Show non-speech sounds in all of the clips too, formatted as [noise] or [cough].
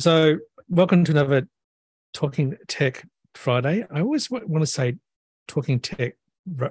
So, welcome to another Talking Tech Friday. I always want to say Talking Tech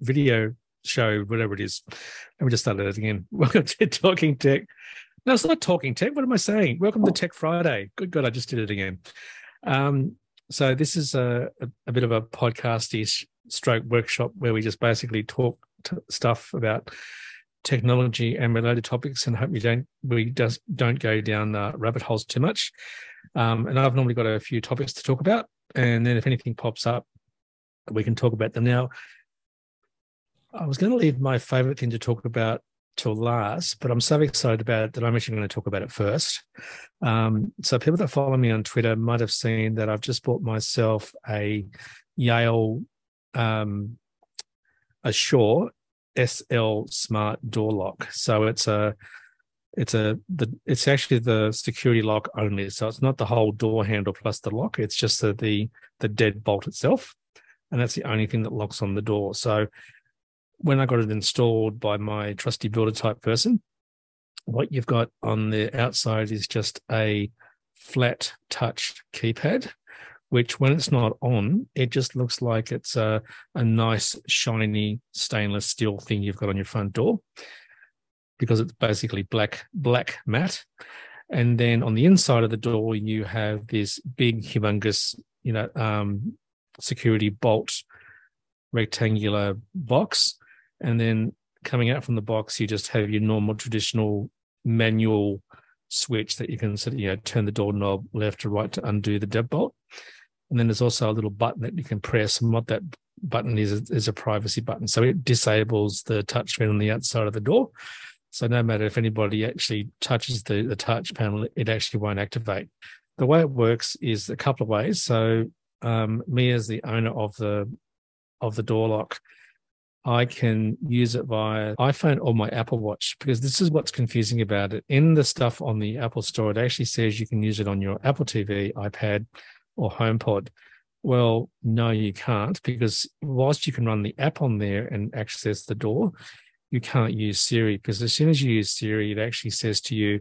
video show, whatever it is. Let me just start it again. [laughs] Welcome to Talking Tech. No, it's not Talking Tech. What am I saying? Welcome to Tech Friday. Good God, I just did it again. Um, so, this is a, a, a bit of a podcasty stroke workshop where we just basically talk stuff about technology and related topics and hope we don't we just don't go down uh, rabbit holes too much um, and i've normally got a few topics to talk about and then if anything pops up we can talk about them now i was going to leave my favorite thing to talk about till last but i'm so excited about it that i'm actually going to talk about it first um, so people that follow me on twitter might have seen that i've just bought myself a yale um, Assure SL Smart Door Lock. So it's a it's a the it's actually the security lock only. So it's not the whole door handle plus the lock. It's just the the, the dead bolt itself, and that's the only thing that locks on the door. So when I got it installed by my trusty builder type person, what you've got on the outside is just a flat touch keypad which when it's not on, it just looks like it's a, a nice, shiny stainless steel thing you've got on your front door because it's basically black, black matte. And then on the inside of the door, you have this big, humongous, you know, um, security bolt rectangular box. And then coming out from the box, you just have your normal traditional manual switch that you can sort of, you know, turn the doorknob left or right to undo the deadbolt. And then there's also a little button that you can press. And what that button is, is a privacy button. So it disables the touch screen on the outside of the door. So no matter if anybody actually touches the, the touch panel, it actually won't activate. The way it works is a couple of ways. So um, me as the owner of the of the door lock, I can use it via iPhone or my Apple Watch because this is what's confusing about it. In the stuff on the Apple Store, it actually says you can use it on your Apple TV, iPad, or HomePod. Well, no, you can't because whilst you can run the app on there and access the door, you can't use Siri because as soon as you use Siri, it actually says to you,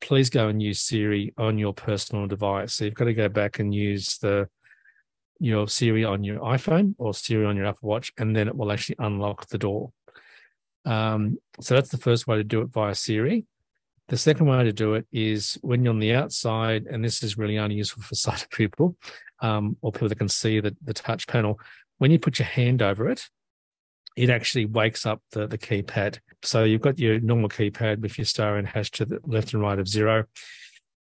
please go and use Siri on your personal device. So you've got to go back and use the your Siri on your iPhone or Siri on your Apple Watch, and then it will actually unlock the door. Um, so that's the first way to do it via Siri. The second way to do it is when you're on the outside, and this is really only useful for [laughs] sighted people um, or people that can see the, the touch panel. When you put your hand over it, it actually wakes up the, the keypad. So you've got your normal keypad with your star and hash to the left and right of zero.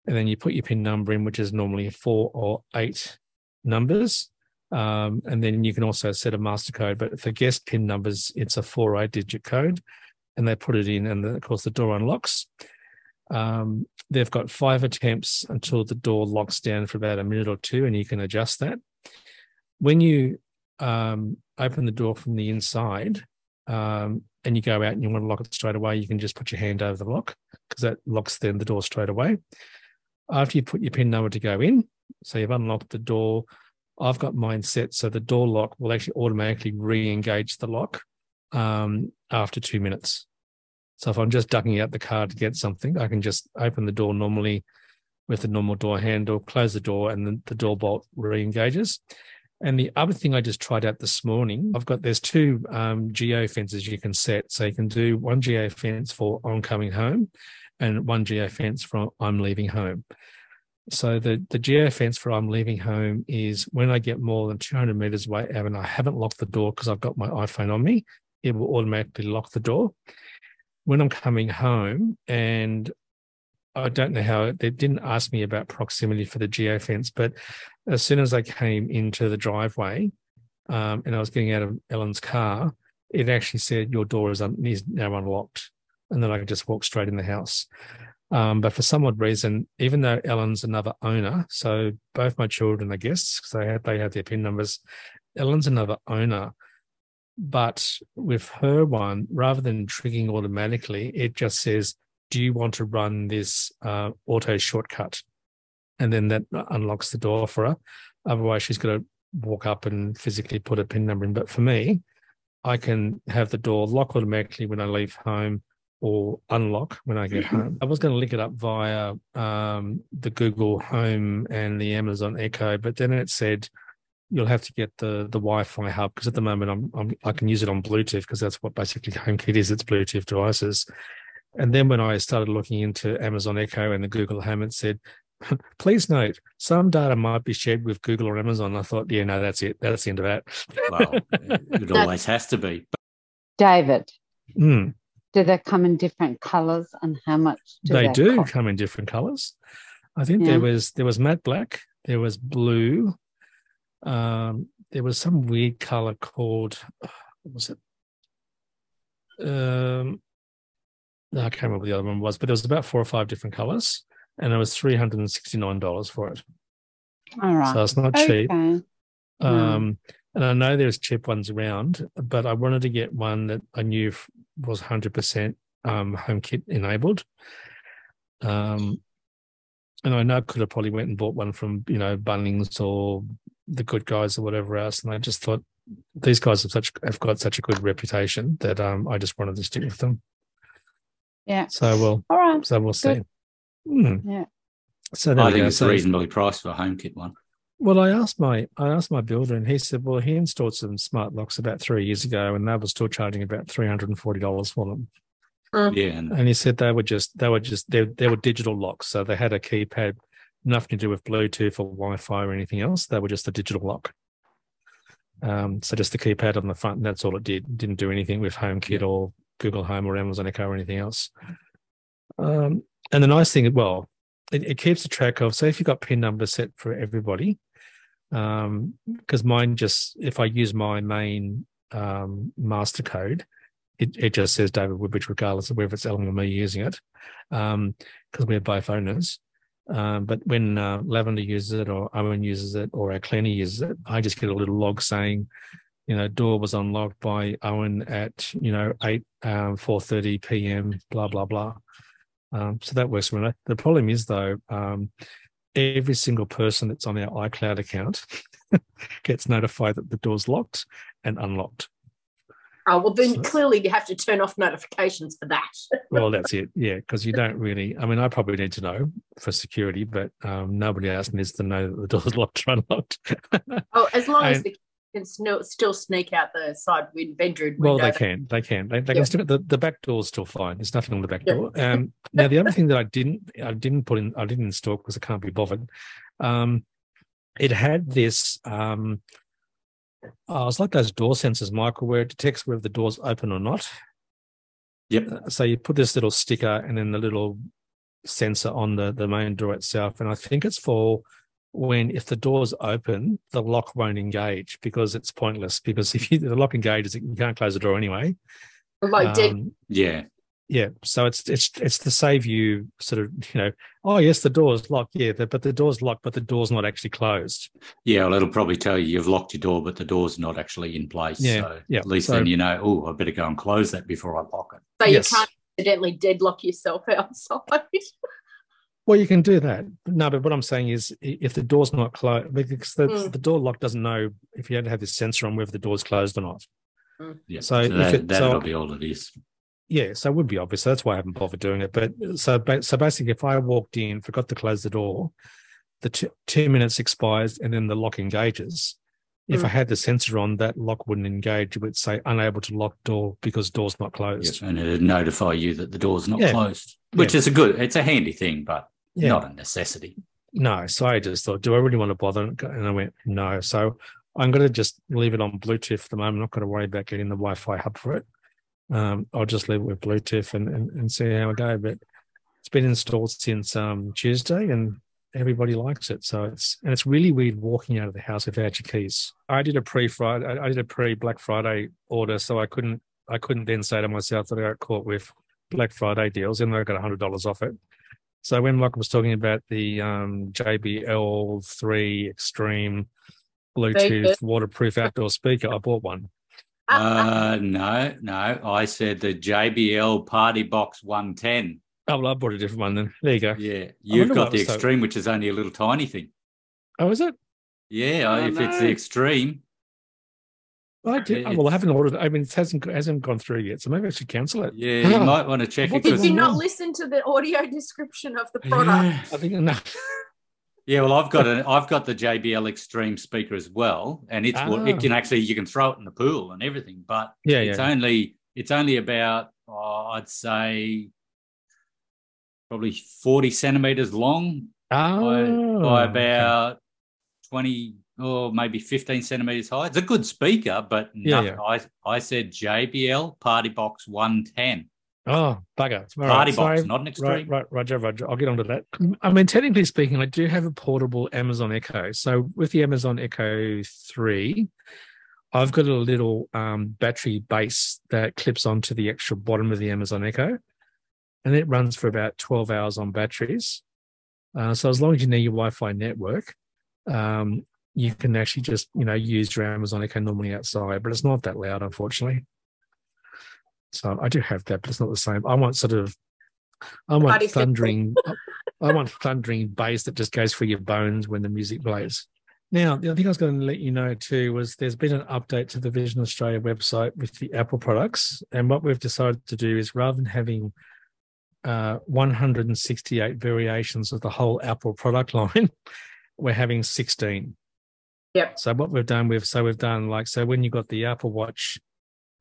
And then you put your PIN number in, which is normally four or eight numbers. Um, and then you can also set a master code. But for guest PIN numbers, it's a four or eight digit code. And they put it in, and then, of course, the door unlocks. Um, they've got five attempts until the door locks down for about a minute or two, and you can adjust that. When you um, open the door from the inside um, and you go out and you want to lock it straight away, you can just put your hand over the lock because that locks then the door straight away. After you put your PIN number to go in, so you've unlocked the door, I've got mine set so the door lock will actually automatically re engage the lock um, after two minutes. So if I'm just ducking out the car to get something, I can just open the door normally with the normal door handle, close the door, and then the door bolt re-engages. And the other thing I just tried out this morning, I've got there's two um, geo fences you can set. So you can do one geo fence for I'm coming home, and one geo fence for I'm leaving home. So the the geo fence for I'm leaving home is when I get more than 200 meters away and I haven't locked the door because I've got my iPhone on me, it will automatically lock the door when I'm coming home, and I don't know how they didn't ask me about proximity for the geofence, but as soon as I came into the driveway um, and I was getting out of Ellen's car, it actually said your door is, un- is now unlocked, and then I could just walk straight in the house. Um, but for some odd reason, even though Ellen's another owner, so both my children are guests because they had they their pin numbers. Ellen's another owner. But with her one, rather than triggering automatically, it just says, Do you want to run this uh, auto shortcut? And then that unlocks the door for her. Otherwise, she's got to walk up and physically put a PIN number in. But for me, I can have the door lock automatically when I leave home or unlock when I get home. I was going to link it up via um, the Google Home and the Amazon Echo, but then it said you'll have to get the the Wi-Fi hub because at the moment I'm, I'm I can use it on Bluetooth because that's what basically HomeKit is. It's Bluetooth devices. And then when I started looking into Amazon Echo and the Google Home, it said, [laughs] please note, some data might be shared with Google or Amazon. I thought, yeah, no, that's it. That's the end of that. well, [laughs] it always has to be. David, Mm, do they come in different colors and how much do they they, do cost? come in different colors. I think Yeah. there was there was matte black, there was blue, um, there was some weird color called what was it? Um, no, I can't remember what the other one was, but there was about four or five different colors, and it was three hundred and sixty nine dollars for it. All right. So it's not okay. cheap. Um, and I know there's cheap ones around, but I wanted to get one that I knew was 100% um, HomeKit enabled. Um, and I know I could have probably went and bought one from you know Bunnings or the Good Guys or whatever else, and I just thought these guys have such have got such a good reputation that um, I just wanted to stick with them. Yeah. So we'll All right. so we'll see. Hmm. Yeah. So there I think it's So- reasonably priced for a HomeKit one. Well, I asked my I asked my builder, and he said, well, he installed some smart locks about three years ago, and they were still charging about three hundred and forty dollars for them. Yeah, and And he said they were just they were just they they were digital locks, so they had a keypad, nothing to do with Bluetooth or Wi-Fi or anything else. They were just a digital lock. Um, so just the keypad on the front, and that's all it did. Didn't do anything with HomeKit or Google Home or Amazon Echo or anything else. Um, and the nice thing, well, it, it keeps a track of. So if you've got pin numbers set for everybody, um, because mine just if I use my main um, master code, it, it just says David Woodbridge, regardless of whether it's Ellen or me using it, because we're both owners. Um, but when uh, Lavender uses it, or Owen uses it, or our cleaner uses it, I just get a little log saying, you know, door was unlocked by Owen at you know eight um, four thirty p.m. Blah blah blah. Um, so that works for me. The problem is though, um, every single person that's on our iCloud account [laughs] gets notified that the door's locked and unlocked. Oh, well, then So- clearly you have to turn off notifications for that. [laughs] Well, that's it. Yeah, because you don't really. I mean, I probably need to know for security, but um, nobody else needs to know that the door's [laughs] locked or unlocked. Oh, as long as the can still, still sneak out the side win- bedroom well, they can. They can. They, they Yeah. can still. The, the back door's still fine. There's nothing on the back Yeah. door. Um, [laughs] now, the other thing that I didn't, I didn't put in, I didn't install because I can't be bothered. Um, it had this. Um, oh, it's like those door sensors, Michael, where it detects whether the door's open or not. Yep. Uh, So you put this little sticker and then the little sensor on the the main door itself, and I think it's for when if the door's open, the lock won't engage because it's pointless. Because if you, the lock engages, you can't close the door anyway. like dead. Um, yeah, yeah, so it's it's it's to save you sort of you know, oh yes, the door's locked, yeah, the, but the door's locked, but the door's not actually closed. yeah. Well, it'll probably tell you you've locked your door, but the door's not actually in place. Yeah, so yeah. At least So- then you know. Oh, I better go and close that before I lock it. so yes. you can't accidentally deadlock yourself [laughs] outside. Well, you can do that. No, but what I'm saying is, if the door's not closed, because the, Mm. the door lock doesn't know if you don't have this sensor on whether the door's closed or not. Yeah. So if that, it- that'll so- be all it is. Yeah, so it would be obvious. So that's why I haven't bothered doing it. But so so basically, if I walked in, forgot to close the door, the two, two minutes expires, and then the lock engages. If Mm. I had the sensor on, that lock wouldn't engage. It would say unable to lock door because door's not closed. Yep, And it'd notify you that the door's not Yeah. closed, which Yeah. is a good. It's a handy thing, but Yeah. not a necessity. No, so I just thought, do I really want to bother? And I went, no. So I'm going to just leave it on Bluetooth for the moment. I'm not going to worry about getting the Wi-Fi hub for it. Um, I'll just leave it with Bluetooth and, and, and see how I go. But it's been installed since um, Tuesday, and everybody likes it. So it's and it's really weird walking out of the house without your keys. I did a pre Friday, I did a pre Black Friday order, so I couldn't I couldn't then say to myself that I got caught with Black Friday deals, and I got hundred dollars off it. So when Michael was talking about the um, JBL three Extreme Bluetooth waterproof outdoor speaker, I bought one. [laughs] Uh, no, no. I said the JBL PartyBox 110. Oh, well, I bought a different one then. There you go. Yeah, you've got the was so- Extreme, which is only a little tiny thing. Oh, is it? Yeah, Oh, if it's the no. Extreme, I did. It's- well, I haven't ordered. it. I mean, it hasn't hasn't gone through yet, so maybe I should cancel it. Yeah, you Oh. [laughs] might want to check it Did you not Yeah. listen to the audio description of the product? yeah. I think no. Yeah, well, I've got an I've got the JBL Xtreme speaker as well, and it's Ah. it can actually you can throw it in the pool and everything, but Yeah, it's yeah. only it's only about oh, I'd say probably forty centimeters long by, Oh, by okay. about twenty or maybe fifteen centimeters high. It's a good speaker, but Yeah, nothing- I I said JBL PartyBox 110. Oh, bugger. All right, Party sorry. Box, not an extreme. Right, right, Roger, Roger. I'll get onto that. I mean, technically speaking, I do have a portable Amazon Echo. So with the Amazon Echo 3, I've got a little um, battery base that clips onto the actual bottom of the Amazon Echo. And it runs for about 12 hours on batteries. Uh, so as long as you know your Wi-Fi network, um, you can actually just, you know, use your Amazon Echo normally outside, but it's not that loud, unfortunately. So I do have that, but it's not the same. I want sort of, I want Party thundering, I want thundering bass that just goes through your bones when the music plays. Now, the other thing I was going to let you know too was there's been an update to the Vision Australia website with the Apple products, and what we've decided to do is rather than having uh, 168 variations of the whole Apple product [laughs] line, we're having 16. Yep. So what we've done, we've so we've done like so when you got the Apple Watch,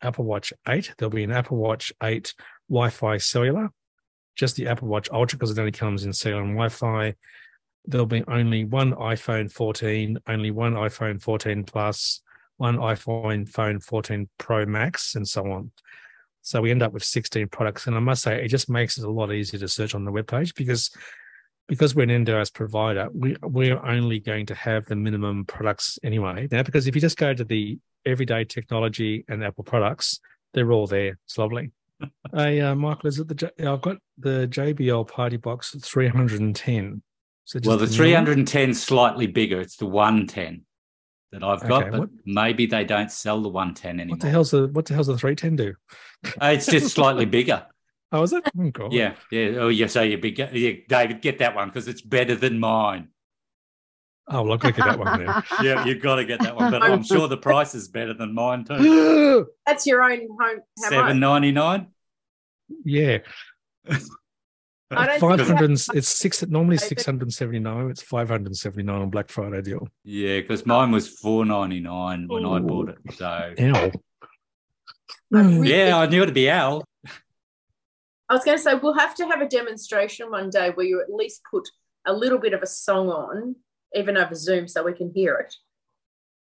Apple Watch 8, there'll be an Apple Watch 8 Wi-Fi cellular, just the Apple Watch Ultra because it only comes in cellular and Wi-Fi. There'll be only one iPhone 14, only one iPhone 14 Plus, one iPhone phone 14 Pro Max, and so on. So we end up with 16 products. And I must say, it just makes it a lot easier to search on the webpage because because we're an NDIS provider, we, we're only going to have the minimum products anyway. Now, because if you just go to the everyday technology and Apple products, they're all there. It's lovely. [laughs] hey, uh, Michael, is it the J- I've got the JBL PartyBox 310. So just Well, the new 310 slightly bigger. It's the 110 that I've got, Okay, but what- maybe they don't sell the 110 anymore. What the hell's the what the hell's the 310 do? Uh, It's just [laughs] slightly bigger. Oh, is it? Oh, God. Yeah, yeah. Oh, yeah. So you big, yeah, David, get that one because it's better than mine. Oh, well, I've got to get that one now. [laughs] Yeah, you've got to get that one. But I'm sure the price is better than mine too. [gasps] That's your own home. How Seven much? ninety nine. yeah. [laughs] I don't Five think hundred. It's six. Normally I six hundred seventy nine. It's five hundred seventy nine on Black Friday deal. Yeah, because mine was four ninety nine when I bought it. So Ow. Yeah, I knew it'd be Al. I was going to say we'll have to have a demonstration one day where you at least put a little bit of a song on, even over Zoom, so we can hear it.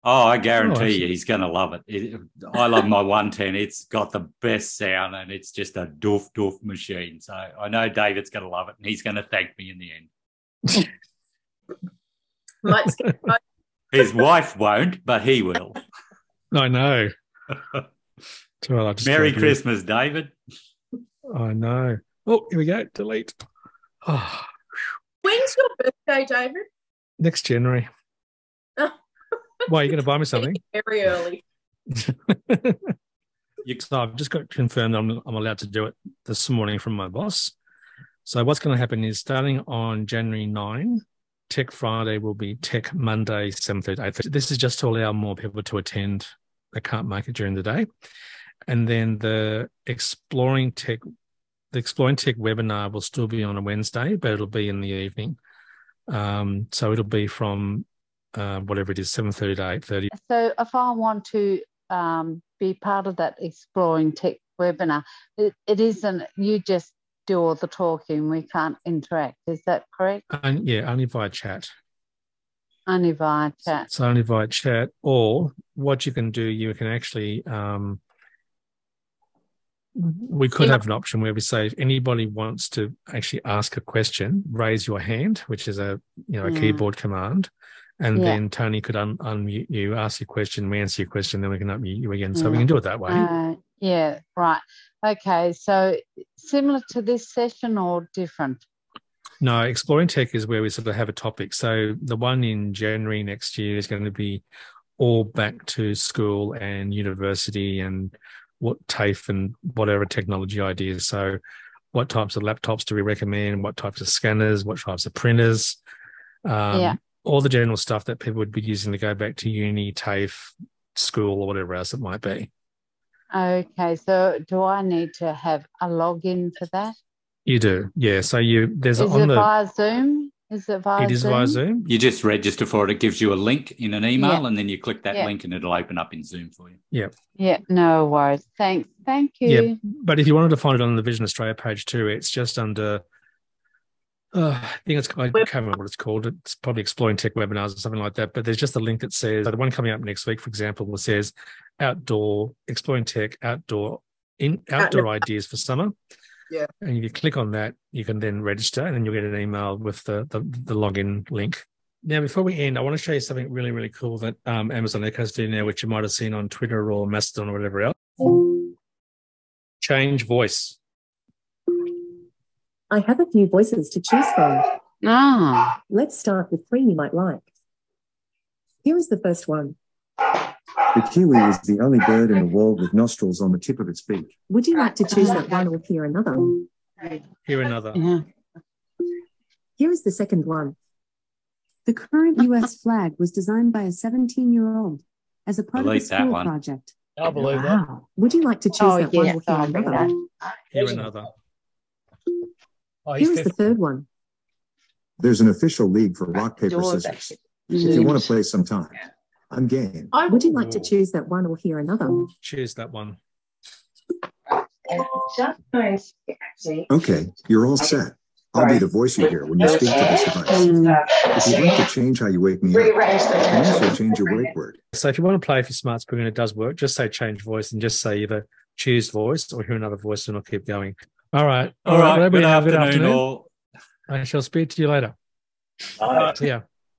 Oh, I guarantee Oh, you, he's going to love it. It- I love my 110. It's got the best sound and it's just a doof doof machine. So I know David's going to love it and he's going to thank me in the end. [laughs] Might skip His wife won't, but he will. I know. [laughs] Well, I Merry Christmas, David. I know. Oh, here we go. Delete. Oh, When's your birthday, David? next January. Oh. Why are you going to buy me something? [laughs] Very early. [laughs] So I've just got confirmed I'm, I'm allowed to do it this morning from my boss. So what's going to happen is starting on January 9, Tech Friday will be Tech Monday, 7.30 to 8.30. This is just to allow more people to attend They can't make it during the day. And then the Exploring Tech, the Exploring Tech webinar will still be on a Wednesday, but it'll be in the evening. Um, so it'll be from uh, whatever it is, 7.30 to 8.30. So if I want to um, be part of that exploring tech webinar, it, it isn't you just do all the talking. We can't interact. Is that correct? And yeah, only via chat. Only via chat. So only via chat, or what you can do, you can actually, um, we could Yeah. have an option where we say if anybody wants to actually ask a question, raise your hand, which is a you know a Mm. keyboard command, and Yeah. then Tony could un- unmute you, ask your question, we answer your question, then we can unmute you again. So we can do it that way. Uh, yeah, right. Okay, so similar to this session or different? No, exploring tech is where we sort of have a topic. So the one in January next year is going to be all back to school and university and what TAFE and whatever technology ideas. So what types of laptops do we recommend? What types of scanners? What types of printers? Um, Yeah. All the general stuff that people would be using to go back to uni, TAFE, school or whatever else it might be. Okay, so do I need to have a login for that? You do, yeah. So you there's Is on it the via Zoom? Is it via it is Zoom? via Zoom. You just register for it. It gives you a link in an email, Yeah. and then you click that Yeah. link, and it'll open up in Zoom for you. Yep. Yeah, no worries. Thanks. Thank you. Yeah, but if you wanted to find it on the Vision Australia page too, it's just under. Uh, I think it's I can't remember what it's called. It's probably exploring tech webinars or something like that. But there's just a link that says the one coming up next week, for example, that says outdoor exploring tech outdoor in outdoor ideas for summer. Yeah. And if you click on that, you can then register, and then you'll get an email with the the, the login link. Now, before we end, I want to show you something really, really cool that um, Amazon Echo's doing now, which you might have seen on Twitter or Mastodon or whatever else. Change voice. I have a few voices to choose from. Ah, Let's start with three you might like. Here is the first one. The kiwi is the only bird in the world with nostrils on the tip of its beak. Would you like to choose that one or hear another? Here another. yeah. Here is the second one. The current US flag was designed by a 17 year old as a part Believe of a that school one. project. I believe that. Would you like to choose Oh, that one or hear another? that. Here another. Oh, Here is the third one. There's an official league for rock, paper, scissors. If you want to play sometime, I'm game. I Would you like to choose that one or hear another? Choose that one. Okay, you're all set. I'll be the voice you hear when you speak to this device. If you'd like to change how you wake me up, you can also change your wake word. So if you want to play for Smart Spoon and it does work, just say change voice and just say either choose voice or hear another voice and I'll keep going. All right. All right. Well, Good have a afternoon, all. I shall speak to you later. See ya.